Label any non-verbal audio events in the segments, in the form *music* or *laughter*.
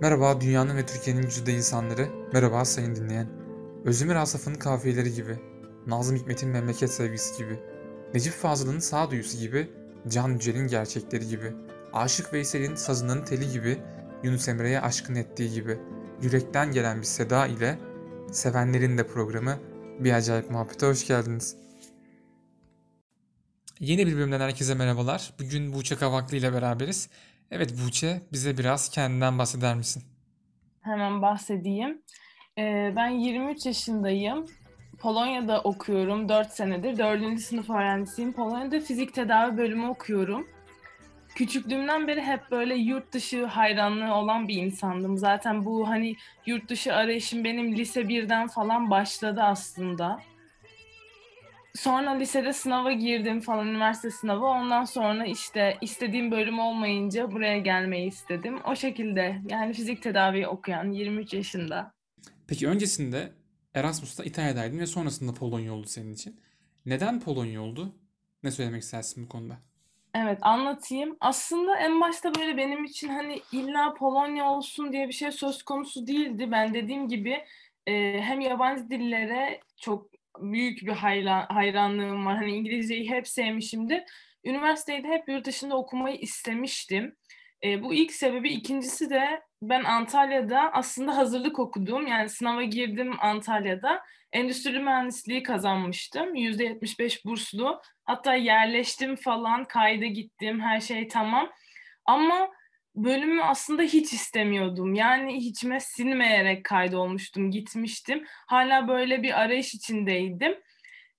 Merhaba dünyanın ve Türkiye'nin güzide insanları, merhaba sayın dinleyen. Özdemir Asaf'ın kafiyeleri gibi, Nazım Hikmet'in memleket sevgisi gibi, Necip Fazıl'ın sağduyusu gibi, Can Yücel'in gerçekleri gibi, Aşık Veysel'in sazının teli gibi, Yunus Emre'ye aşkın ettiği gibi, yürekten gelen bir seda ile sevenlerin de programı Bir Acayip Muhabbete hoş geldiniz. Yeni bir bölümden herkese merhabalar. Bugün Buğçe Kavaklı ile beraberiz. Evet Buğçe, bize biraz kendinden bahseder misin? Hemen bahsedeyim. Ee, ben 23 yaşındayım. Polonya'da okuyorum 4 senedir. 4. sınıf öğrencisiyim. Polonya'da fizik tedavi bölümü okuyorum. Küçüklüğümden beri hep böyle yurt dışı hayranlığı olan bir insandım. Zaten bu hani yurt dışı arayışım benim lise 1'den falan başladı aslında. Sonra lisede sınava girdim falan, üniversite sınavı. Ondan sonra işte istediğim bölüm olmayınca buraya gelmeyi istedim. O şekilde yani fizik tedavi okuyan 23 yaşında. Peki öncesinde Erasmus'ta İtalya'daydın ve sonrasında Polonya oldu senin için. Neden Polonya oldu? Ne söylemek istersin bu konuda? Evet anlatayım. Aslında en başta böyle benim için hani illa Polonya olsun diye bir şey söz konusu değildi. Ben dediğim gibi e, hem yabancı dillere çok büyük bir hayran, hayranlığım var. Hani İngilizceyi hep sevmişimdir. Üniversiteyi de hep yurt dışında okumayı istemiştim. E, bu ilk sebebi. ikincisi de ben Antalya'da aslında hazırlık okudum. Yani sınava girdim Antalya'da. Endüstri mühendisliği kazanmıştım. %75 burslu. Hatta yerleştim falan, kayda gittim, her şey tamam. Ama bölümü aslında hiç istemiyordum. Yani içime sinmeyerek kaydolmuştum, gitmiştim. Hala böyle bir arayış içindeydim.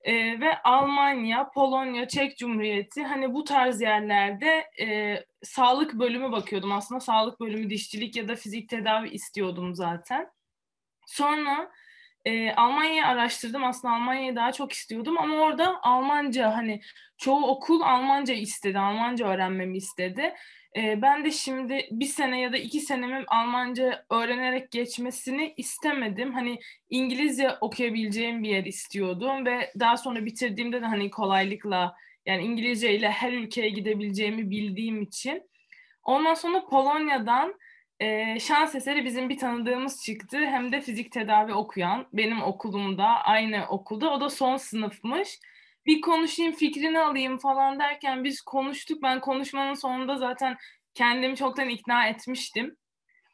E, ve Almanya, Polonya, Çek Cumhuriyeti hani bu tarz yerlerde e, sağlık bölümü bakıyordum. Aslında sağlık bölümü dişçilik ya da fizik tedavi istiyordum zaten. Sonra e, Almanya'yı araştırdım. Aslında Almanya'yı daha çok istiyordum ama orada Almanca hani çoğu okul Almanca istedi. Almanca öğrenmemi istedi. E, ben de şimdi bir sene ya da iki senemi Almanca öğrenerek geçmesini istemedim. Hani İngilizce okuyabileceğim bir yer istiyordum ve daha sonra bitirdiğimde de hani kolaylıkla yani İngilizce ile her ülkeye gidebileceğimi bildiğim için. Ondan sonra Polonya'dan e, şans eseri bizim bir tanıdığımız çıktı. Hem de fizik tedavi okuyan benim okulumda aynı okulda. O da son sınıfmış bir konuşayım fikrini alayım falan derken biz konuştuk. Ben konuşmanın sonunda zaten kendimi çoktan ikna etmiştim.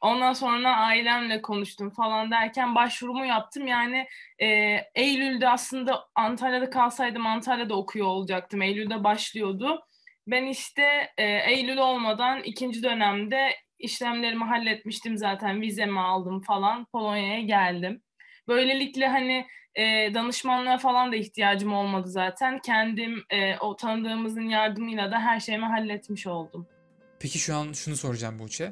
Ondan sonra ailemle konuştum falan derken başvurumu yaptım. Yani e, Eylül'de aslında Antalya'da kalsaydım Antalya'da okuyor olacaktım. Eylül'de başlıyordu. Ben işte e, Eylül olmadan ikinci dönemde işlemlerimi halletmiştim zaten. Vizemi aldım falan. Polonya'ya geldim. Böylelikle hani e, danışmanlığa falan da ihtiyacım olmadı zaten. Kendim e, o tanıdığımızın yardımıyla da her şeyimi halletmiş oldum. Peki şu an şunu soracağım Buğçe.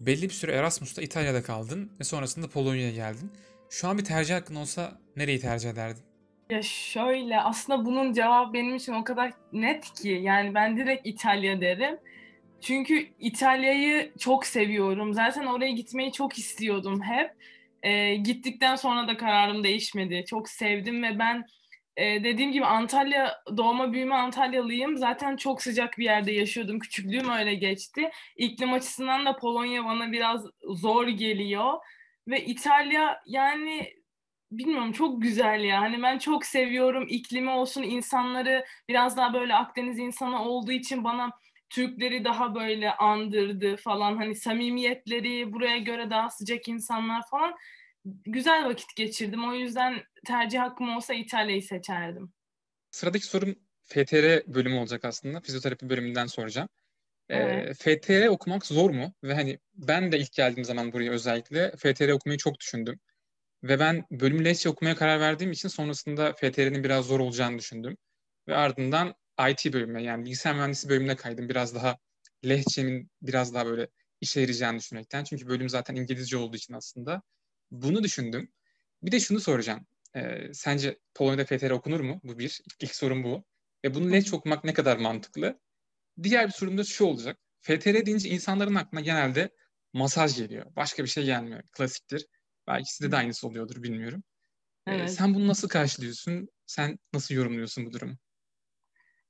Belli bir süre Erasmus'ta İtalya'da kaldın ve sonrasında Polonya'ya geldin. Şu an bir tercih hakkın olsa nereyi tercih ederdin? Ya şöyle aslında bunun cevabı benim için o kadar net ki yani ben direkt İtalya derim. Çünkü İtalya'yı çok seviyorum. Zaten oraya gitmeyi çok istiyordum hep. E, gittikten sonra da kararım değişmedi. Çok sevdim ve ben e, dediğim gibi Antalya doğma büyüme Antalyalıyım. Zaten çok sıcak bir yerde yaşıyordum. Küçüklüğüm öyle geçti. İklim açısından da Polonya bana biraz zor geliyor. Ve İtalya yani bilmiyorum çok güzel ya. Hani ben çok seviyorum iklimi olsun insanları biraz daha böyle Akdeniz insanı olduğu için bana Türkleri daha böyle andırdı falan. Hani samimiyetleri buraya göre daha sıcak insanlar falan. Güzel vakit geçirdim. O yüzden tercih hakkım olsa İtalya'yı seçerdim. Sıradaki sorum FTR bölümü olacak aslında. Fizyoterapi bölümünden soracağım. Ee, evet. E, FTR okumak zor mu? Ve hani ben de ilk geldiğim zaman buraya özellikle FTR okumayı çok düşündüm. Ve ben bölüm Lehçe okumaya karar verdiğim için sonrasında FTR'nin biraz zor olacağını düşündüm. Ve ardından IT bölümüne yani bilgisayar mühendisi bölümüne kaydım. Biraz daha Lehçe'nin biraz daha böyle işe yarayacağını düşünmekten. Çünkü bölüm zaten İngilizce olduğu için aslında. Bunu düşündüm. Bir de şunu soracağım. Ee, sence Polonya'da FTR okunur mu? Bu bir. İlk sorum bu. Ve bunu Lehçe okumak ne kadar mantıklı? Diğer bir sorum da şu olacak. FTR deyince insanların aklına genelde masaj geliyor. Başka bir şey gelmiyor. Klasiktir. Belki sizde de aynısı oluyordur bilmiyorum. Evet. Ee, sen bunu nasıl karşılıyorsun? Sen nasıl yorumluyorsun bu durumu?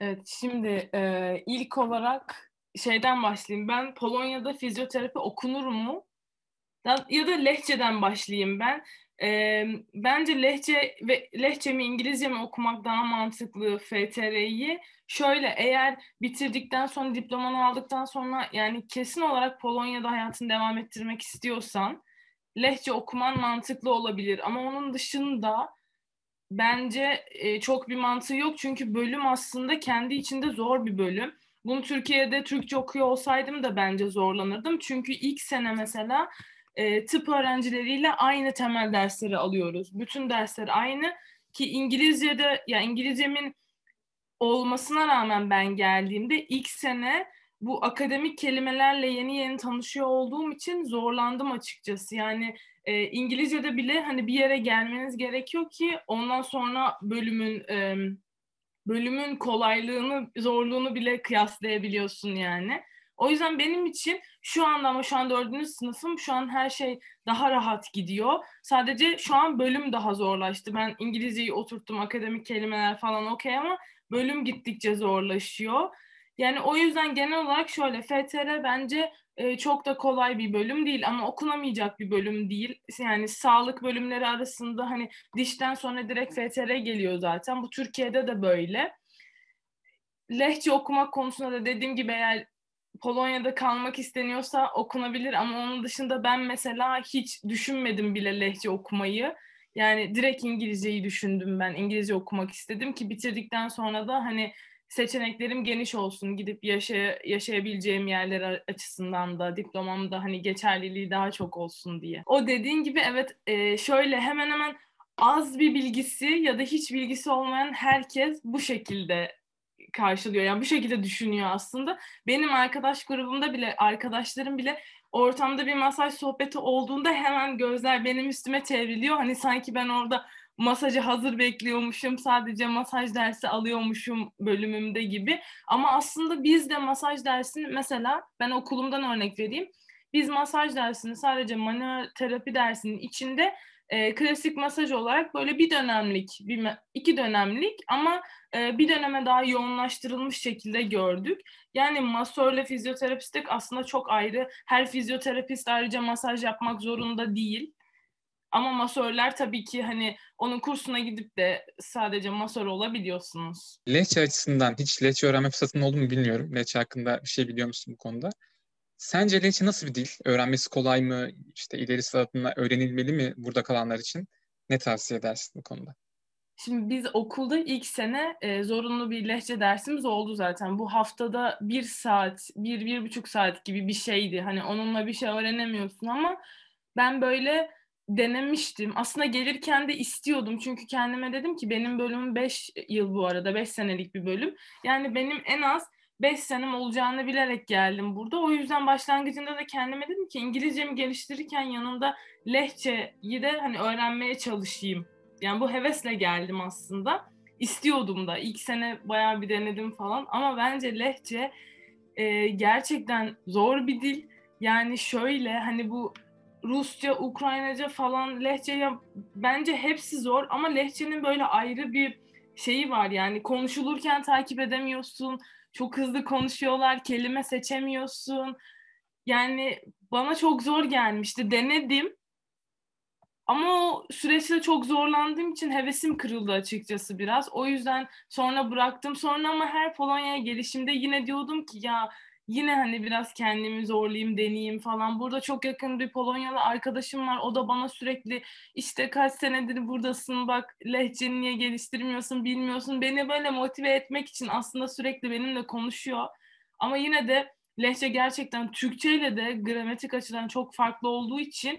Evet, şimdi e, ilk olarak şeyden başlayayım. Ben Polonya'da fizyoterapi okunur mu? Ya da lehçeden başlayayım ben. E, bence lehçe ve lehçe mi İngilizce mi okumak daha mantıklı FTR'yi. Şöyle eğer bitirdikten sonra diplomanı aldıktan sonra yani kesin olarak Polonya'da hayatını devam ettirmek istiyorsan lehçe okuman mantıklı olabilir. Ama onun dışında bence e, çok bir mantığı yok. Çünkü bölüm aslında kendi içinde zor bir bölüm. Bunu Türkiye'de Türkçe okuyor olsaydım da bence zorlanırdım. Çünkü ilk sene mesela e, tıp öğrencileriyle aynı temel dersleri alıyoruz. Bütün dersler aynı ki İngilizce'de ya İngilizcemin olmasına rağmen ben geldiğimde ilk sene bu akademik kelimelerle yeni yeni tanışıyor olduğum için zorlandım açıkçası. Yani e, İngilizce'de bile hani bir yere gelmeniz gerekiyor ki ondan sonra bölümün e, bölümün kolaylığını, zorluğunu bile kıyaslayabiliyorsun yani. O yüzden benim için şu anda ama şu an dördüncü sınıfım şu an her şey daha rahat gidiyor. Sadece şu an bölüm daha zorlaştı. Ben İngilizceyi oturttum akademik kelimeler falan okey ama bölüm gittikçe zorlaşıyor. Yani o yüzden genel olarak şöyle FTR bence e, çok da kolay bir bölüm değil ama okunamayacak bir bölüm değil. Yani sağlık bölümleri arasında hani dişten sonra direkt FTR geliyor zaten. Bu Türkiye'de de böyle. Lehçe okumak konusunda da dediğim gibi eğer Polonya'da kalmak isteniyorsa okunabilir ama onun dışında ben mesela hiç düşünmedim bile lehçe okumayı. Yani direkt İngilizceyi düşündüm ben. İngilizce okumak istedim ki bitirdikten sonra da hani seçeneklerim geniş olsun. Gidip yaşay yaşayabileceğim yerler açısından da diplomamda hani geçerliliği daha çok olsun diye. O dediğin gibi evet e, şöyle hemen hemen az bir bilgisi ya da hiç bilgisi olmayan herkes bu şekilde karşılıyor. Yani bu şekilde düşünüyor aslında. Benim arkadaş grubumda bile, arkadaşlarım bile ortamda bir masaj sohbeti olduğunda hemen gözler benim üstüme çevriliyor. Hani sanki ben orada masajı hazır bekliyormuşum, sadece masaj dersi alıyormuşum bölümümde gibi. Ama aslında biz de masaj dersini mesela ben okulumdan örnek vereyim. Biz masaj dersini sadece manuel terapi dersinin içinde e, klasik masaj olarak böyle bir dönemlik, bir, iki dönemlik ama e, bir döneme daha yoğunlaştırılmış şekilde gördük. Yani masörle fizyoterapistlik aslında çok ayrı. Her fizyoterapist ayrıca masaj yapmak zorunda değil. Ama masörler tabii ki hani onun kursuna gidip de sadece masör olabiliyorsunuz. Lehçe açısından hiç Lehçe öğrenme fırsatın oldu mu bilmiyorum. Lehçe hakkında bir şey biliyor musun bu konuda? Sence Lehçe nasıl bir dil? Öğrenmesi kolay mı? İşte ilerisi adına öğrenilmeli mi burada kalanlar için? Ne tavsiye edersin bu konuda? Şimdi biz okulda ilk sene e, zorunlu bir lehçe dersimiz oldu zaten. Bu haftada bir saat, bir, bir buçuk saat gibi bir şeydi. Hani onunla bir şey öğrenemiyorsun ama ben böyle denemiştim. Aslında gelirken de istiyordum. Çünkü kendime dedim ki benim bölümüm 5 yıl bu arada. 5 senelik bir bölüm. Yani benim en az 5 senem olacağını bilerek geldim burada. O yüzden başlangıcında da kendime dedim ki İngilizcemi geliştirirken yanında lehçeyi de hani öğrenmeye çalışayım. Yani bu hevesle geldim aslında. İstiyordum da. İlk sene bayağı bir denedim falan. Ama bence lehçe e, gerçekten zor bir dil. Yani şöyle hani bu Rusça, Ukraynaca falan lehçe ya bence hepsi zor ama lehçenin böyle ayrı bir şeyi var yani konuşulurken takip edemiyorsun. Çok hızlı konuşuyorlar, kelime seçemiyorsun. Yani bana çok zor gelmişti. Denedim. Ama o süreçte çok zorlandığım için hevesim kırıldı açıkçası biraz. O yüzden sonra bıraktım. Sonra ama her Polonya'ya gelişimde yine diyordum ki ya yine hani biraz kendimi zorlayayım, deneyeyim falan. Burada çok yakın bir Polonyalı arkadaşım var. O da bana sürekli işte kaç senedir buradasın bak lehçeni niye geliştirmiyorsun bilmiyorsun. Beni böyle motive etmek için aslında sürekli benimle konuşuyor. Ama yine de lehçe gerçekten Türkçe ile de gramatik açıdan çok farklı olduğu için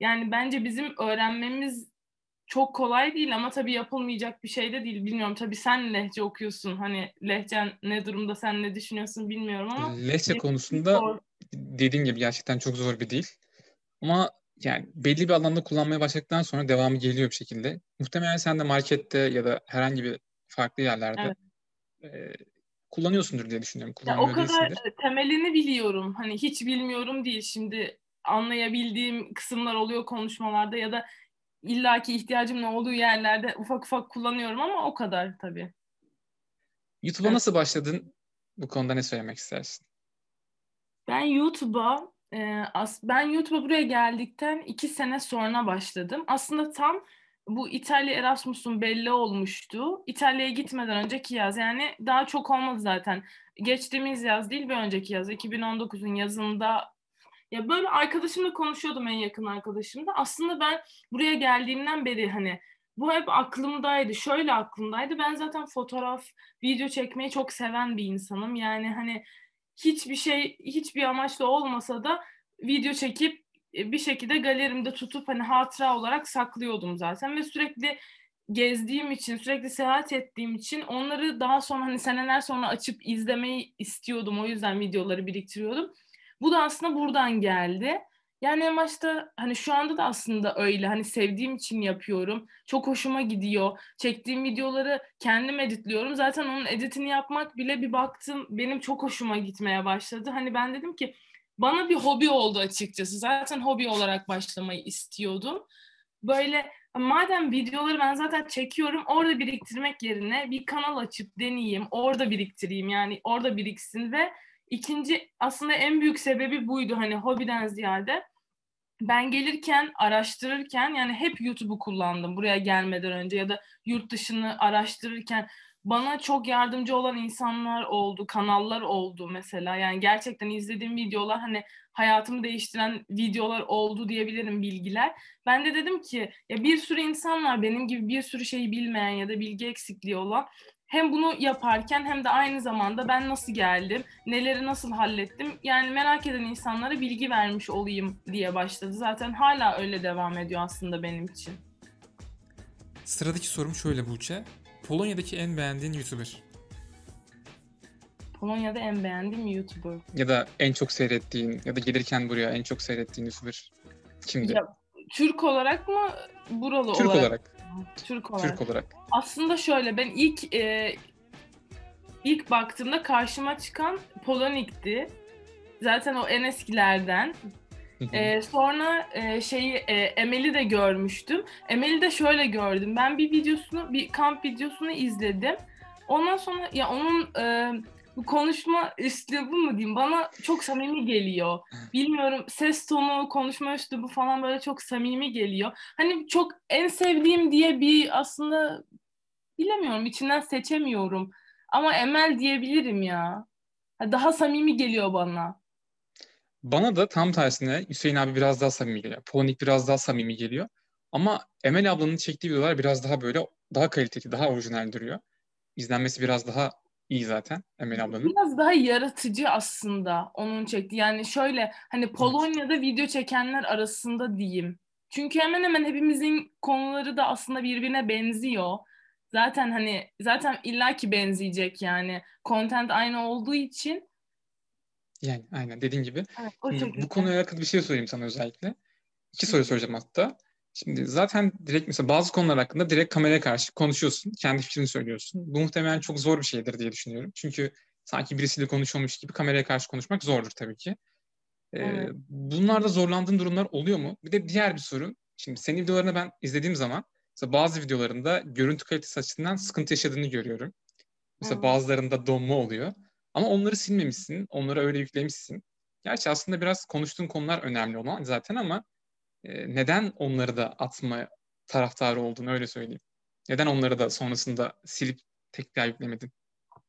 yani bence bizim öğrenmemiz çok kolay değil ama tabii yapılmayacak bir şey de değil. Bilmiyorum tabii sen lehçe okuyorsun. Hani lehçen ne durumda sen ne düşünüyorsun bilmiyorum ama. Lehçe konusunda zor. dediğin gibi gerçekten çok zor bir değil. Ama yani belli bir alanda kullanmaya başladıktan sonra devamı geliyor bir şekilde. Muhtemelen sen de markette ya da herhangi bir farklı yerlerde evet. e, kullanıyorsundur diye düşünüyorum. Ya o kadar değilsindir. temelini biliyorum. Hani hiç bilmiyorum değil. Şimdi anlayabildiğim kısımlar oluyor konuşmalarda ya da illaki ihtiyacım ne olduğu yerlerde ufak ufak kullanıyorum ama o kadar tabii. YouTube'a evet. nasıl başladın? Bu konuda ne söylemek istersin? Ben YouTube'a e, as ben YouTube'a buraya geldikten iki sene sonra başladım. Aslında tam bu İtalya Erasmus'un belli olmuştu. İtalya'ya gitmeden önceki yaz yani daha çok olmadı zaten. Geçtiğimiz yaz değil bir önceki yaz 2019'un yazında ya böyle arkadaşımla konuşuyordum en yakın arkadaşımla. Aslında ben buraya geldiğimden beri hani bu hep aklımdaydı. Şöyle aklımdaydı. Ben zaten fotoğraf, video çekmeyi çok seven bir insanım. Yani hani hiçbir şey, hiçbir amaçla olmasa da video çekip e, bir şekilde galerimde tutup hani hatıra olarak saklıyordum zaten ve sürekli gezdiğim için, sürekli seyahat ettiğim için onları daha sonra hani seneler sonra açıp izlemeyi istiyordum. O yüzden videoları biriktiriyordum. Bu da aslında buradan geldi. Yani en başta hani şu anda da aslında öyle. Hani sevdiğim için yapıyorum. Çok hoşuma gidiyor. Çektiğim videoları kendim editliyorum. Zaten onun editini yapmak bile bir baktım benim çok hoşuma gitmeye başladı. Hani ben dedim ki bana bir hobi oldu açıkçası. Zaten hobi olarak başlamayı istiyordum. Böyle madem videoları ben zaten çekiyorum orada biriktirmek yerine bir kanal açıp deneyeyim. Orada biriktireyim yani orada biriksin ve ikinci aslında en büyük sebebi buydu hani hobiden ziyade ben gelirken, araştırırken yani hep YouTube'u kullandım buraya gelmeden önce ya da yurt dışını araştırırken bana çok yardımcı olan insanlar oldu, kanallar oldu mesela. Yani gerçekten izlediğim videolar hani hayatımı değiştiren videolar oldu diyebilirim bilgiler. Ben de dedim ki ya bir sürü insan var benim gibi bir sürü şeyi bilmeyen ya da bilgi eksikliği olan hem bunu yaparken hem de aynı zamanda ben nasıl geldim, neleri nasıl hallettim yani merak eden insanlara bilgi vermiş olayım diye başladı. Zaten hala öyle devam ediyor aslında benim için. Sıradaki sorum şöyle Buğçe. Polonya'daki en beğendiğin YouTuber? Polonya'da en beğendiğim YouTuber. Ya da en çok seyrettiğin ya da gelirken buraya en çok seyrettiğin YouTuber kimdi? Ya, Türk olarak mı buralı Türk olarak? olarak. Türk olarak. Türk olarak. Aslında şöyle ben ilk e, ilk baktığımda karşıma çıkan Polonik'ti. Zaten o en eskilerden. ee, sonra e, şeyi e, Emel'i de görmüştüm. Emel'i de şöyle gördüm. Ben bir videosunu, bir kamp videosunu izledim. Ondan sonra ya onun e, bu konuşma üslubu mu diyeyim bana çok samimi geliyor. Bilmiyorum ses tonu, konuşma üslubu falan böyle çok samimi geliyor. Hani çok en sevdiğim diye bir aslında bilemiyorum içinden seçemiyorum. Ama Emel diyebilirim ya. Daha samimi geliyor bana. Bana da tam tersine Hüseyin abi biraz daha samimi geliyor. Polonik biraz daha samimi geliyor. Ama Emel ablanın çektiği videolar biraz daha böyle daha kaliteli, daha orijinal duruyor. İzlenmesi biraz daha iyi zaten Emel ablanın. Biraz daha yaratıcı aslında onun çektiği. Yani şöyle hani Polonya'da video çekenler arasında diyeyim. Çünkü hemen hemen hepimizin konuları da aslında birbirine benziyor. Zaten hani zaten illaki benzeyecek yani. Content aynı olduğu için. Yani aynen dediğin gibi. Evet, Şimdi bu konuya alakalı bir şey sorayım sana özellikle. İki soru soracağım hatta. Şimdi zaten direkt mesela bazı konular hakkında direkt kameraya karşı konuşuyorsun. Kendi fikrini söylüyorsun. Bu muhtemelen çok zor bir şeydir diye düşünüyorum. Çünkü sanki birisiyle konuşuyormuş gibi kameraya karşı konuşmak zordur tabii ki. Ee, evet. Bunlarda zorlandığın durumlar oluyor mu? Bir de diğer bir soru. Şimdi senin videolarını ben izlediğim zaman mesela bazı videolarında görüntü kalitesi açısından sıkıntı yaşadığını görüyorum. Mesela evet. bazılarında donma oluyor. Ama onları silmemişsin. Onları öyle yüklemişsin. Gerçi aslında biraz konuştuğun konular önemli olan zaten ama ee, neden onları da atma taraftarı olduğunu öyle söyleyeyim. Neden onları da sonrasında silip tekrar yüklemedin?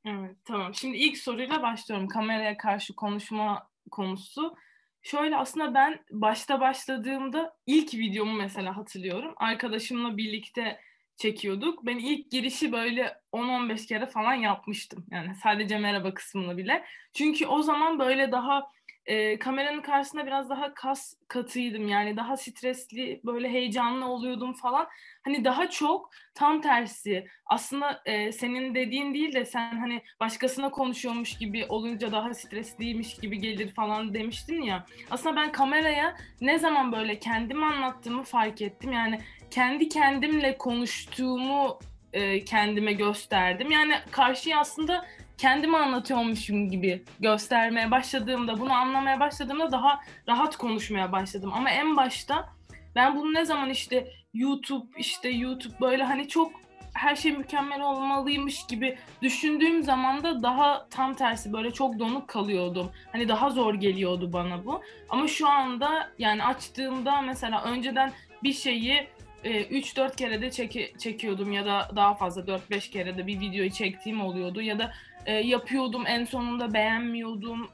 Evet tamam. Şimdi ilk soruyla başlıyorum. Kameraya karşı konuşma konusu. Şöyle aslında ben başta başladığımda ilk videomu mesela hatırlıyorum. Arkadaşımla birlikte çekiyorduk. Ben ilk girişi böyle 10-15 kere falan yapmıştım. Yani sadece merhaba kısmını bile. Çünkü o zaman böyle daha e, kameranın karşısında biraz daha kas katıydım. Yani daha stresli böyle heyecanlı oluyordum falan. Hani daha çok tam tersi. Aslında e, senin dediğin değil de sen hani başkasına konuşuyormuş gibi olunca daha stresliymiş gibi gelir falan demiştin ya. Aslında ben kameraya ne zaman böyle kendimi anlattığımı fark ettim. Yani kendi kendimle konuştuğumu e, kendime gösterdim. Yani karşıya aslında kendimi anlatıyormuşum gibi göstermeye başladığımda, bunu anlamaya başladığımda daha rahat konuşmaya başladım. Ama en başta ben bunu ne zaman işte YouTube, işte YouTube böyle hani çok her şey mükemmel olmalıymış gibi düşündüğüm zaman da daha tam tersi böyle çok donuk kalıyordum. Hani daha zor geliyordu bana bu. Ama şu anda yani açtığımda mesela önceden bir şeyi 3-4 e, kere de çeki, çekiyordum ya da daha fazla 4-5 kere de bir videoyu çektiğim oluyordu ya da e, yapıyordum en sonunda beğenmiyordum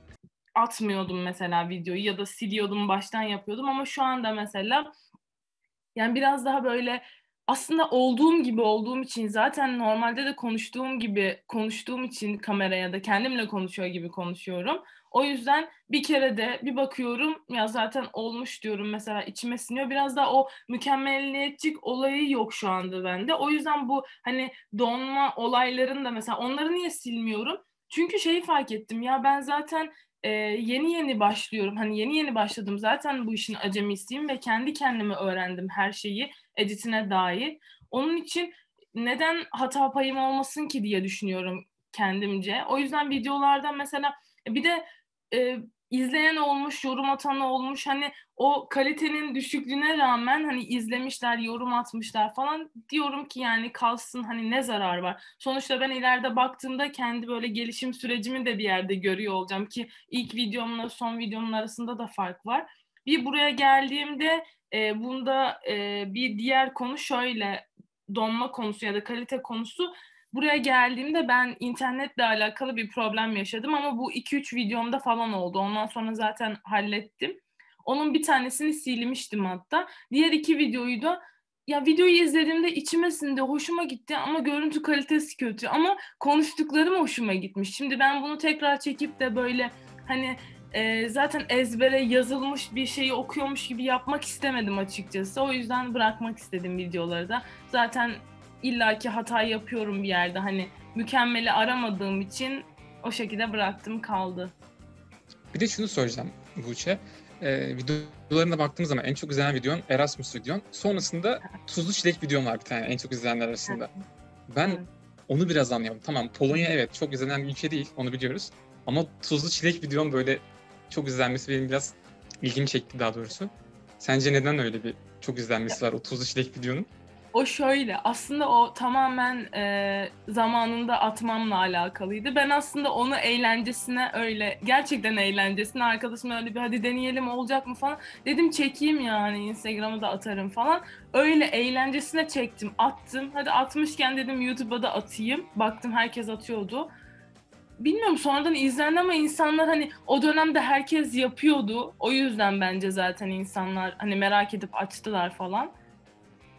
atmıyordum mesela videoyu ya da siliyordum baştan yapıyordum ama şu anda mesela yani biraz daha böyle aslında olduğum gibi olduğum için zaten normalde de konuştuğum gibi konuştuğum için kameraya da kendimle konuşuyor gibi konuşuyorum. O yüzden bir kere de bir bakıyorum ya zaten olmuş diyorum mesela içime siniyor. Biraz da o mükemmeliyetçik olayı yok şu anda bende. O yüzden bu hani donma olayların da mesela onları niye silmiyorum? Çünkü şeyi fark ettim ya ben zaten e, yeni yeni başlıyorum. Hani yeni yeni başladım. Zaten bu işin acemisiyim ve kendi kendime öğrendim her şeyi editine dair. Onun için neden hata payım olmasın ki diye düşünüyorum kendimce. O yüzden videolarda mesela bir de e, izleyen olmuş, yorum atan olmuş. Hani o kalitenin düşüklüğüne rağmen hani izlemişler, yorum atmışlar falan diyorum ki yani kalsın hani ne zarar var. Sonuçta ben ileride baktığımda kendi böyle gelişim sürecimi de bir yerde görüyor olacağım ki ilk videomla son videomun arasında da fark var. Bir buraya geldiğimde e, bunda e, bir diğer konu şöyle donma konusu ya da kalite konusu buraya geldiğimde ben internetle alakalı bir problem yaşadım ama bu 2-3 videomda falan oldu. Ondan sonra zaten hallettim. Onun bir tanesini silmiştim hatta. Diğer iki videoyu da ya videoyu izlediğimde içime sindi, hoşuma gitti ama görüntü kalitesi kötü ama konuştuklarım hoşuma gitmiş. Şimdi ben bunu tekrar çekip de böyle hani e, zaten ezbere yazılmış bir şeyi okuyormuş gibi yapmak istemedim açıkçası. O yüzden bırakmak istedim videoları da. Zaten illaki hata yapıyorum bir yerde. Hani mükemmeli aramadığım için o şekilde bıraktım kaldı. Bir de şunu soracağım Buğçe. Ee, videolarına baktığım zaman en çok izlenen videon Erasmus videon. Sonrasında *laughs* Tuzlu Çilek videom var bir tane en çok izlenenler arasında. Ben onu biraz anlayamadım. Tamam Polonya evet çok izlenen bir ülke değil onu biliyoruz. Ama Tuzlu Çilek videom böyle çok izlenmesi benim biraz ilgimi çekti daha doğrusu. Sence neden öyle bir çok izlenmesi var o Tuzlu Çilek videonun? O şöyle, aslında o tamamen e, zamanında atmamla alakalıydı. Ben aslında onu eğlencesine öyle, gerçekten eğlencesine arkadaşım öyle bir hadi deneyelim olacak mı falan. Dedim çekeyim yani Instagram'a da atarım falan. Öyle eğlencesine çektim, attım. Hadi atmışken dedim YouTube'a da atayım. Baktım herkes atıyordu. Bilmiyorum sonradan izlendi ama insanlar hani o dönemde herkes yapıyordu. O yüzden bence zaten insanlar hani merak edip açtılar falan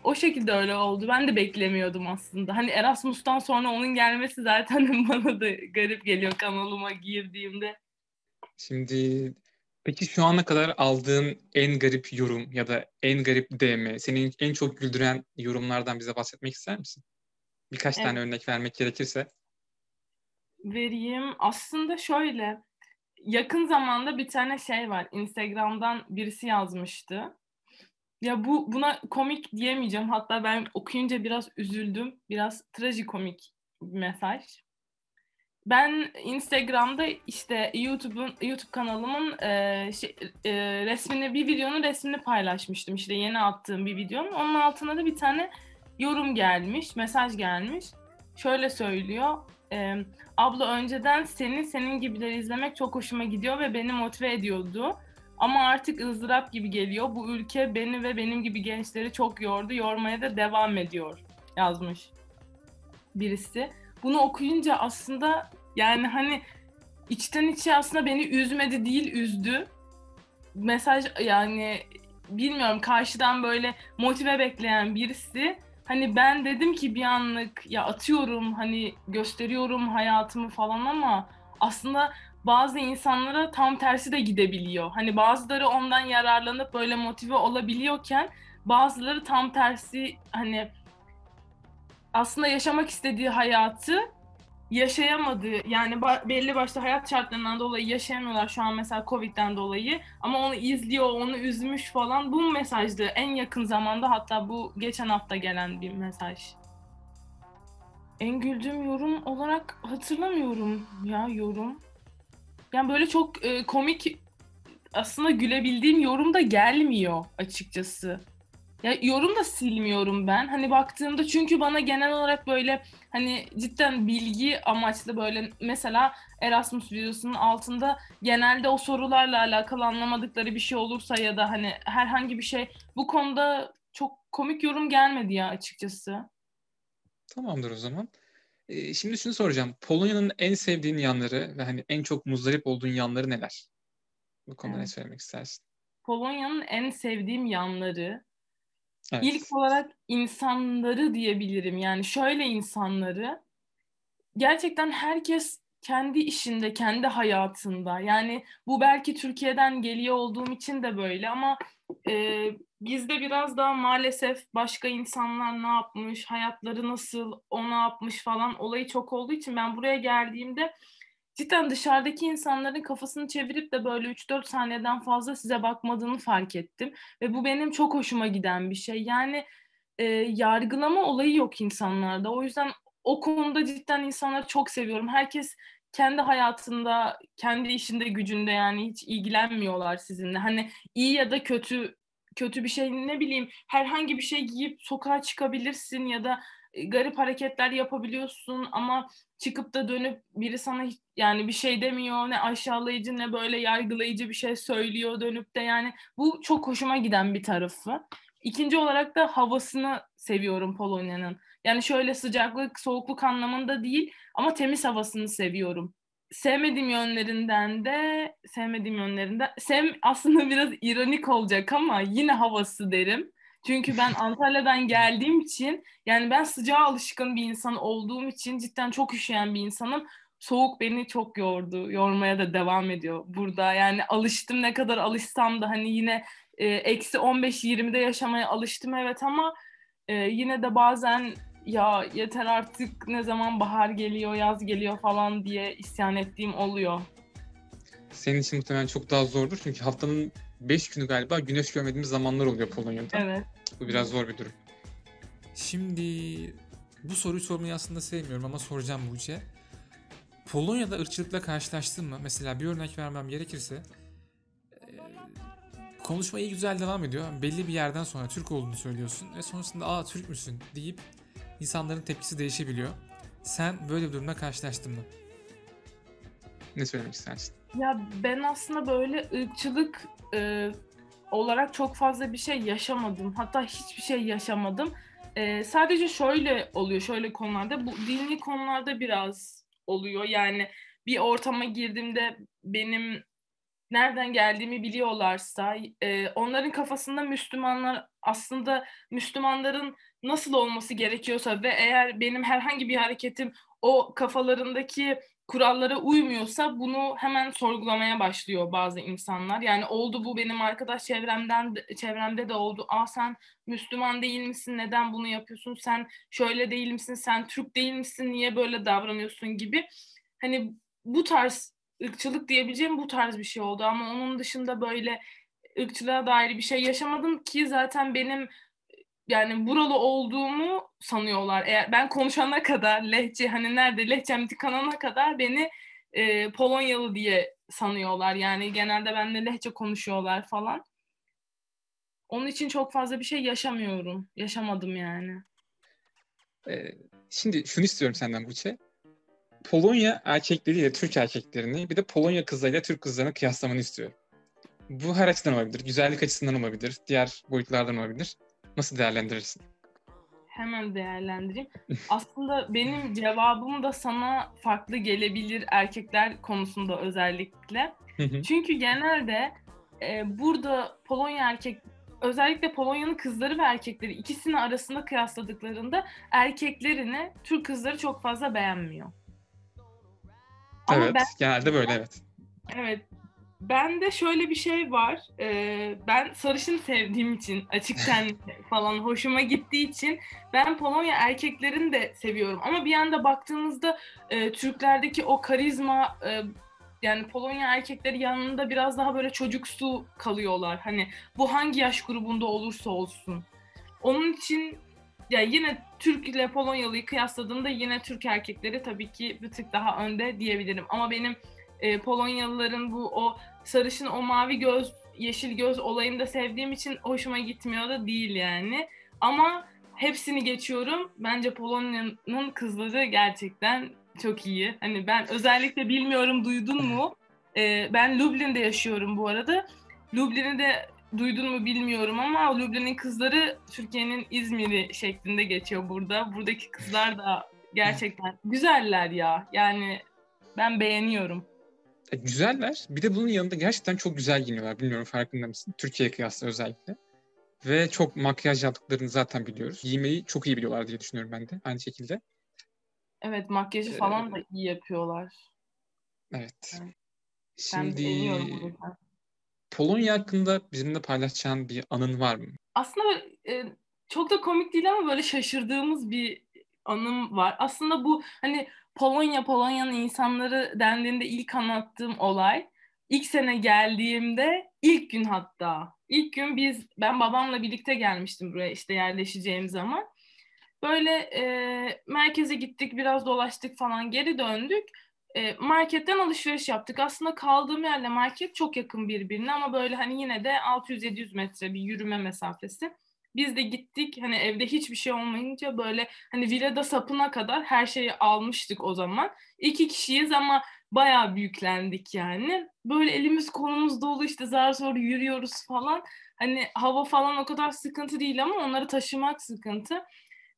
o şekilde öyle oldu. Ben de beklemiyordum aslında. Hani Erasmus'tan sonra onun gelmesi zaten *laughs* bana da garip geliyor kanalıma girdiğimde. Şimdi peki şu ana kadar aldığın en garip yorum ya da en garip DM, senin en çok güldüren yorumlardan bize bahsetmek ister misin? Birkaç evet. tane örnek vermek gerekirse. Vereyim. Aslında şöyle, yakın zamanda bir tane şey var. Instagram'dan birisi yazmıştı. Ya bu buna komik diyemeyeceğim. Hatta ben okuyunca biraz üzüldüm. Biraz trajikomik bir mesaj. Ben Instagram'da işte YouTube'un YouTube kanalımın e, şey, e, resmini bir videonun resmini paylaşmıştım. İşte yeni attığım bir videonun. Onun altına da bir tane yorum gelmiş, mesaj gelmiş. Şöyle söylüyor. E, abla önceden seni senin gibileri izlemek çok hoşuma gidiyor ve beni motive ediyordu. Ama artık ızdırap gibi geliyor. Bu ülke beni ve benim gibi gençleri çok yordu. Yormaya da devam ediyor yazmış birisi. Bunu okuyunca aslında yani hani içten içe aslında beni üzmedi değil üzdü. Mesaj yani bilmiyorum karşıdan böyle motive bekleyen birisi hani ben dedim ki bir anlık ya atıyorum hani gösteriyorum hayatımı falan ama aslında bazı insanlara tam tersi de gidebiliyor. Hani bazıları ondan yararlanıp böyle motive olabiliyorken bazıları tam tersi hani aslında yaşamak istediği hayatı yaşayamadığı yani belli başlı hayat şartlarından dolayı yaşayamıyorlar şu an mesela Covid'den dolayı ama onu izliyor, onu üzmüş falan. Bu mesajdı en yakın zamanda hatta bu geçen hafta gelen bir mesaj. En güldüğüm yorum olarak hatırlamıyorum ya yorum. Yani böyle çok e, komik aslında gülebildiğim yorum da gelmiyor açıkçası. Ya yorum da silmiyorum ben. Hani baktığımda çünkü bana genel olarak böyle hani cidden bilgi amaçlı böyle mesela Erasmus videosunun altında genelde o sorularla alakalı anlamadıkları bir şey olursa ya da hani herhangi bir şey bu konuda çok komik yorum gelmedi ya açıkçası. Tamamdır o zaman. Ee, şimdi şunu soracağım. Polonya'nın en sevdiğin yanları ve hani en çok muzdarip olduğun yanları neler? Bu konuda evet. ne söylemek istersin? Polonya'nın en sevdiğim yanları evet. ilk olarak insanları diyebilirim. Yani şöyle insanları gerçekten herkes kendi işinde, kendi hayatında. Yani bu belki Türkiye'den geliyor olduğum için de böyle ama e, bizde biraz daha maalesef başka insanlar ne yapmış, hayatları nasıl, o ne yapmış falan olayı çok olduğu için ben buraya geldiğimde cidden dışarıdaki insanların kafasını çevirip de böyle 3-4 saniyeden fazla size bakmadığını fark ettim. Ve bu benim çok hoşuma giden bir şey. Yani e, yargılama olayı yok insanlarda. O yüzden o konuda cidden insanları çok seviyorum. Herkes kendi hayatında, kendi işinde, gücünde yani hiç ilgilenmiyorlar sizinle. Hani iyi ya da kötü kötü bir şey ne bileyim herhangi bir şey giyip sokağa çıkabilirsin ya da e, garip hareketler yapabiliyorsun ama çıkıp da dönüp biri sana yani bir şey demiyor ne aşağılayıcı ne böyle yargılayıcı bir şey söylüyor dönüp de yani bu çok hoşuma giden bir tarafı. İkinci olarak da havasını seviyorum Polonya'nın. Yani şöyle sıcaklık, soğukluk anlamında değil ama temiz havasını seviyorum. Sevmediğim yönlerinden de sevmediğim yönlerinden sev aslında *laughs* biraz ironik olacak ama yine havası derim. Çünkü ben *laughs* Antalya'dan geldiğim için yani ben sıcağa alışkın bir insan olduğum için cidden çok üşüyen bir insanım. Soğuk beni çok yordu. Yormaya da devam ediyor burada. Yani alıştım ne kadar alışsam da hani yine e, eksi 15-20'de yaşamaya alıştım evet ama e, yine de bazen ya yeter artık ne zaman bahar geliyor, yaz geliyor falan diye isyan ettiğim oluyor. Senin için muhtemelen çok daha zordur çünkü haftanın 5 günü galiba güneş görmediğimiz zamanlar oluyor Polonya'da. Evet. Bu biraz zor bir durum. Şimdi bu soruyu sormayı aslında sevmiyorum ama soracağım Buğçe. Polonya'da ırkçılıkla karşılaştın mı? Mesela bir örnek vermem gerekirse konuşma iyi güzel devam ediyor. Belli bir yerden sonra Türk olduğunu söylüyorsun ve sonrasında aa Türk müsün deyip insanların tepkisi değişebiliyor. Sen böyle bir durumla karşılaştın mı? Ne söylemek istersin? Ya ben aslında böyle ırkçılık e, olarak çok fazla bir şey yaşamadım. Hatta hiçbir şey yaşamadım. E, sadece şöyle oluyor, şöyle konularda. Bu dini konularda biraz oluyor. Yani bir ortama girdiğimde benim nereden geldiğimi biliyorlarsa, e, onların kafasında Müslümanlar aslında Müslümanların nasıl olması gerekiyorsa ve eğer benim herhangi bir hareketim o kafalarındaki kurallara uymuyorsa bunu hemen sorgulamaya başlıyor bazı insanlar. Yani oldu bu benim arkadaş çevremden çevremde de oldu. Aa sen Müslüman değil misin? Neden bunu yapıyorsun? Sen şöyle değil misin? Sen Türk değil misin? Niye böyle davranıyorsun gibi. Hani bu tarz ırkçılık diyebileceğim bu tarz bir şey oldu ama onun dışında böyle ırkçılığa dair bir şey yaşamadım ki zaten benim yani buralı olduğumu sanıyorlar. Eğer ben konuşana kadar lehçe hani nerede lehçem tıkanana kadar beni e, Polonyalı diye sanıyorlar. Yani genelde benimle lehçe konuşuyorlar falan. Onun için çok fazla bir şey yaşamıyorum. Yaşamadım yani. Ee, şimdi şunu istiyorum senden Buçe. Polonya erkekleriyle Türk erkeklerini bir de Polonya kızlarıyla Türk kızlarını kıyaslamanı istiyorum. Bu her açıdan olabilir. Güzellik açısından olabilir. Diğer boyutlardan olabilir. Nasıl değerlendirirsin? Hemen değerlendireyim. *laughs* Aslında benim cevabım da sana farklı gelebilir erkekler konusunda özellikle. Çünkü genelde e, burada Polonya erkek özellikle Polonya'nın kızları ve erkekleri ikisini arasında kıyasladıklarında erkeklerini Türk kızları çok fazla beğenmiyor. Ama evet, ben, genelde böyle evet. Evet, ben de şöyle bir şey var. Ee, ben sarışın sevdiğim için açıkten *laughs* falan hoşuma gittiği için ben Polonya erkeklerini de seviyorum. Ama bir yanda baktığınızda e, Türklerdeki o karizma e, yani Polonya erkekleri yanında biraz daha böyle çocuksu kalıyorlar. Hani bu hangi yaş grubunda olursa olsun. Onun için ya yine Türk ile Polonyalı'yı kıyasladığımda yine Türk erkekleri tabii ki bir tık daha önde diyebilirim. Ama benim e, Polonyalıların bu o sarışın o mavi göz yeşil göz olayını da sevdiğim için hoşuma gitmiyor da değil yani. Ama hepsini geçiyorum. Bence Polonya'nın kızları gerçekten çok iyi. Hani ben özellikle bilmiyorum duydun mu? *laughs* Ee, ben Lublin'de yaşıyorum bu arada. Lublin'i de duydun mu bilmiyorum ama Lublin'in kızları Türkiye'nin İzmir'i şeklinde geçiyor burada. Buradaki kızlar da gerçekten güzeller ya. Yani ben beğeniyorum. E, güzeller. Bir de bunun yanında gerçekten çok güzel giyiniyorlar. Bilmiyorum farkında mısın? Türkiye'ye kıyasla özellikle. Ve çok makyaj yaptıklarını zaten biliyoruz. Giymeyi çok iyi biliyorlar diye düşünüyorum ben de aynı şekilde. Evet makyajı falan ee, da iyi yapıyorlar. Evet. evet. Şimdi Polonya hakkında bizimle paylaşacağın bir anın var mı? Aslında e, çok da komik değil ama böyle şaşırdığımız bir anım var. Aslında bu hani Polonya, Polonya'nın insanları dendiğinde ilk anlattığım olay. İlk sene geldiğimde ilk gün hatta ilk gün biz ben babamla birlikte gelmiştim buraya işte yerleşeceğim zaman. Böyle e, merkeze gittik biraz dolaştık falan geri döndük. E, marketten alışveriş yaptık. Aslında kaldığım yerle market çok yakın birbirine ama böyle hani yine de 600-700 metre bir yürüme mesafesi. Biz de gittik hani evde hiçbir şey olmayınca böyle hani villada sapına kadar her şeyi almıştık o zaman. İki kişiyiz ama bayağı büyüklendik yani. Böyle elimiz kolumuz dolu işte zar zor yürüyoruz falan. Hani hava falan o kadar sıkıntı değil ama onları taşımak sıkıntı.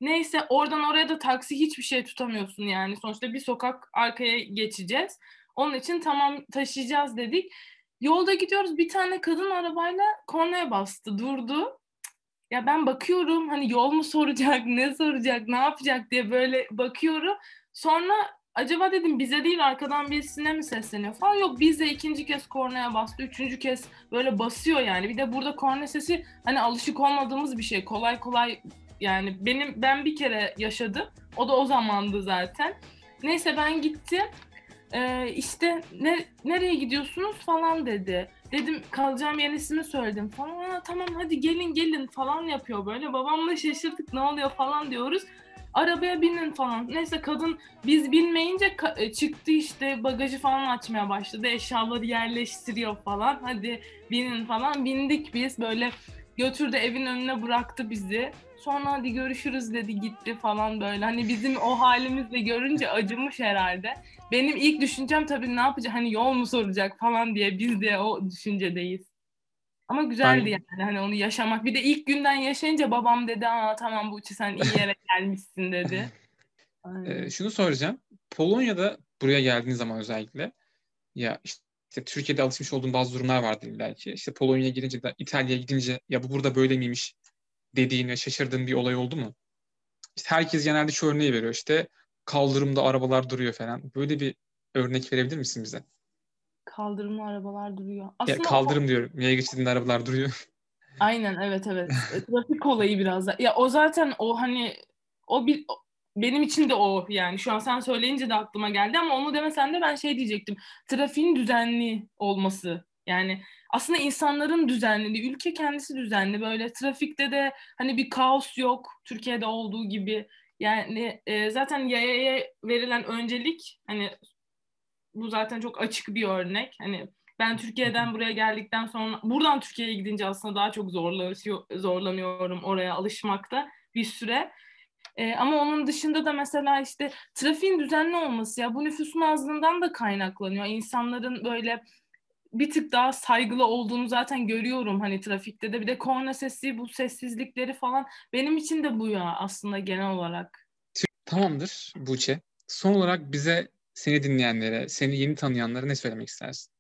Neyse oradan oraya da taksi hiçbir şey tutamıyorsun yani. Sonuçta bir sokak arkaya geçeceğiz. Onun için tamam taşıyacağız dedik. Yolda gidiyoruz bir tane kadın arabayla kornaya bastı durdu. Ya ben bakıyorum hani yol mu soracak, *laughs* ne soracak, ne yapacak diye böyle bakıyorum. Sonra acaba dedim bize değil arkadan birisine mi sesleniyor falan. Yok bize ikinci kez kornaya bastı. Üçüncü kez böyle basıyor yani. Bir de burada korna sesi hani alışık olmadığımız bir şey. Kolay kolay yani benim ben bir kere yaşadım. O da o zamandı zaten. Neyse ben gittim. Ee, işte ne, nereye gidiyorsunuz falan dedi. Dedim kalacağım yerin ismini söyledim falan. Aa, tamam hadi gelin gelin falan yapıyor böyle. Babamla şaşırdık ne oluyor falan diyoruz. Arabaya binin falan. Neyse kadın biz binmeyince e, çıktı işte bagajı falan açmaya başladı. Eşyaları yerleştiriyor falan. Hadi binin falan. Bindik biz böyle götürdü evin önüne bıraktı bizi. Sonra hadi görüşürüz dedi gitti falan böyle. Hani bizim o halimizle görünce acımış herhalde. Benim ilk düşüncem tabii ne yapacak hani yol mu soracak falan diye biz de o düşüncedeyiz. Ama güzeldi ben... yani hani onu yaşamak. Bir de ilk günden yaşayınca babam dedi aa tamam bu sen iyi yere *laughs* gelmişsin dedi. ee, şunu soracağım. Polonya'da buraya geldiğiniz zaman özellikle ya işte Türkiye'de alışmış olduğum bazı durumlar vardı belki. İşte Polonya'ya gidince de İtalya'ya gidince ya bu burada böyle miymiş dediğin ve şaşırdığın bir olay oldu mu? İşte herkes genelde şu örneği veriyor işte kaldırımda arabalar duruyor falan. Böyle bir örnek verebilir misin bize? Kaldırımda arabalar duruyor. Aslında ya kaldırım o... diyorum. Yaya geçtiğinde arabalar duruyor. *laughs* Aynen evet evet. E, trafik olayı biraz da. Ya o zaten o hani o bir benim için de o yani şu an sen söyleyince de aklıma geldi ama onu demesen de ben şey diyecektim. Trafiğin düzenli olması. Yani aslında insanların düzenli, ülke kendisi düzenli. Böyle trafikte de hani bir kaos yok Türkiye'de olduğu gibi. Yani e, zaten yayaya verilen öncelik hani bu zaten çok açık bir örnek. Hani ben Türkiye'den buraya geldikten sonra buradan Türkiye'ye gidince aslında daha çok zorlanıyor, zorlanıyorum oraya alışmakta bir süre. E, ama onun dışında da mesela işte trafiğin düzenli olması ya bu nüfusun azlığından da kaynaklanıyor. İnsanların böyle bir tık daha saygılı olduğunu zaten görüyorum hani trafikte de. Bir de korna sesi, bu sessizlikleri falan benim için de bu ya aslında genel olarak. Tamamdır Buğçe. Son olarak bize seni dinleyenlere, seni yeni tanıyanlara ne söylemek istersin?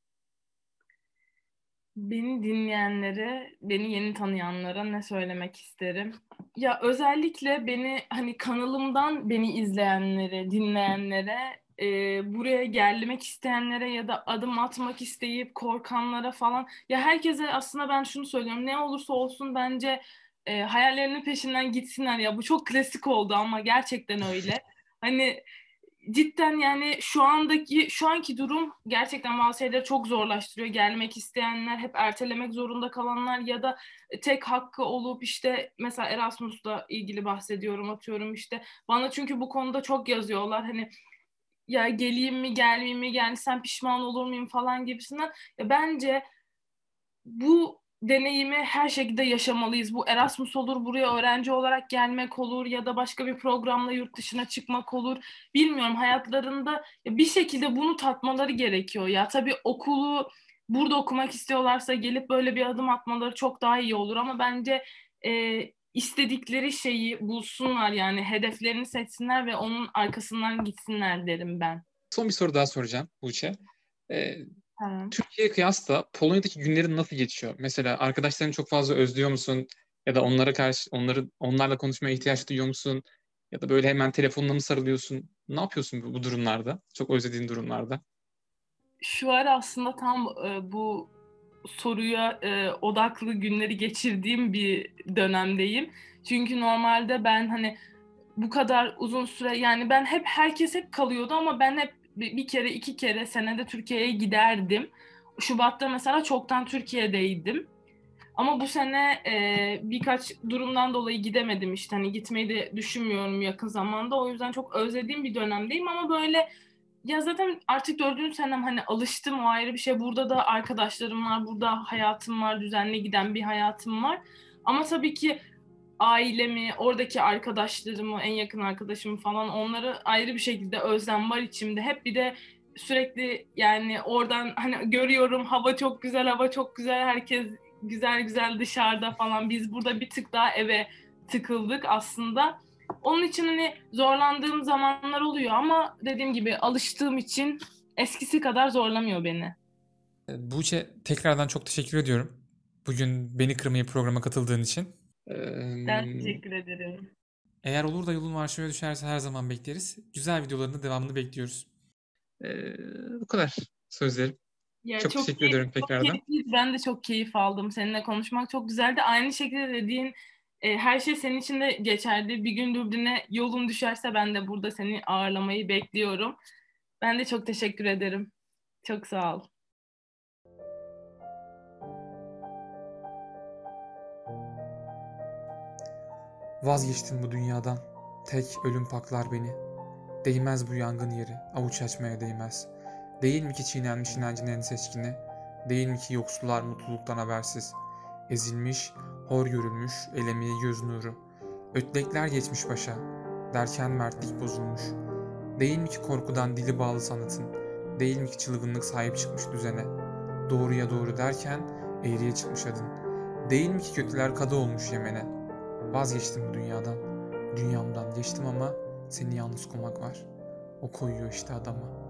Beni dinleyenlere, beni yeni tanıyanlara ne söylemek isterim? Ya özellikle beni hani kanalımdan beni izleyenlere, dinleyenlere, e, buraya gelmek isteyenlere ya da adım atmak isteyip korkanlara falan ya herkese aslında ben şunu söylüyorum. Ne olursa olsun bence e, hayallerinin peşinden gitsinler ya. Bu çok klasik oldu ama gerçekten öyle. Hani cidden yani şu andaki şu anki durum gerçekten bazı şeyleri çok zorlaştırıyor. Gelmek isteyenler, hep ertelemek zorunda kalanlar ya da tek hakkı olup işte mesela Erasmus'la ilgili bahsediyorum atıyorum işte. Bana çünkü bu konuda çok yazıyorlar. Hani ya geleyim mi gelmeyeyim mi gelsem pişman olur muyum falan gibisinden. Ya bence bu deneyimi her şekilde yaşamalıyız. Bu Erasmus olur, buraya öğrenci olarak gelmek olur ya da başka bir programla yurt dışına çıkmak olur. Bilmiyorum hayatlarında bir şekilde bunu tatmaları gerekiyor. Ya tabii okulu burada okumak istiyorlarsa gelip böyle bir adım atmaları çok daha iyi olur ama bence e, istedikleri şeyi bulsunlar yani hedeflerini seçsinler ve onun arkasından gitsinler derim ben. Son bir soru daha soracağım Buğçe. Ee. Türkiye'ye kıyasla Polonya'daki günlerin nasıl geçiyor? Mesela arkadaşlarını çok fazla özlüyor musun? Ya da onlara karşı onları onlarla konuşmaya ihtiyaç duyuyor musun? Ya da böyle hemen telefonla mı sarılıyorsun? Ne yapıyorsun bu, bu durumlarda? Çok özlediğin durumlarda. Şu ara aslında tam e, bu soruya e, odaklı günleri geçirdiğim bir dönemdeyim. Çünkü normalde ben hani bu kadar uzun süre yani ben hep herkes hep kalıyordu ama ben hep bir, kere iki kere senede Türkiye'ye giderdim. Şubat'ta mesela çoktan Türkiye'deydim. Ama bu sene e, birkaç durumdan dolayı gidemedim işte. Hani gitmeyi de düşünmüyorum yakın zamanda. O yüzden çok özlediğim bir dönemdeyim ama böyle ya zaten artık dördüncü senem hani alıştım o ayrı bir şey. Burada da arkadaşlarım var, burada hayatım var, düzenli giden bir hayatım var. Ama tabii ki ailemi, oradaki arkadaşlarımı, en yakın arkadaşımı falan onları ayrı bir şekilde özlem var içimde. Hep bir de sürekli yani oradan hani görüyorum hava çok güzel, hava çok güzel, herkes güzel güzel dışarıda falan. Biz burada bir tık daha eve tıkıldık aslında. Onun için hani zorlandığım zamanlar oluyor ama dediğim gibi alıştığım için eskisi kadar zorlamıyor beni. Buğçe tekrardan çok teşekkür ediyorum. Bugün beni kırmayı programa katıldığın için. Ee, Ben teşekkür ederim. Eğer olur da yolun var şöyle düşerse her zaman bekleriz. Güzel videolarının devamını bekliyoruz. ee, bu kadar sözlerim. Ya Çok teşekkür keyif- ederim çok tekrardan. keyifliydi. Ben de çok keyif aldım. Seninle konuşmak çok güzeldi. Aynı şekilde dediğin e, her şey senin için de geçerli. Bir gün Dublin'e yolun düşerse ben de burada seni ağırlamayı bekliyorum. Ben de çok teşekkür ederim. Çok sağ ol. Vazgeçtim bu dünyadan. Tek ölüm paklar beni. Değmez bu yangın yeri. Avuç açmaya değmez. Değil mi ki çiğnenmiş inancın en seçkini? Değil mi ki yoksullar mutluluktan habersiz? Ezilmiş, hor görülmüş, elemi göz nuru. Ötlekler geçmiş başa. Derken mertlik bozulmuş. Değil mi ki korkudan dili bağlı sanatın? Değil mi ki çılgınlık sahip çıkmış düzene? Doğruya doğru derken eğriye çıkmış adın. Değil mi ki kötüler kadı olmuş Yemen'e? Vazgeçtim bu dünyadan. Dünyamdan geçtim ama seni yalnız koymak var. O koyuyor işte adama.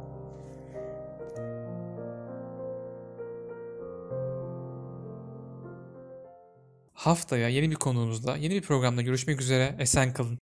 Haftaya yeni bir konuğumuzla, yeni bir programda görüşmek üzere. Esen kalın.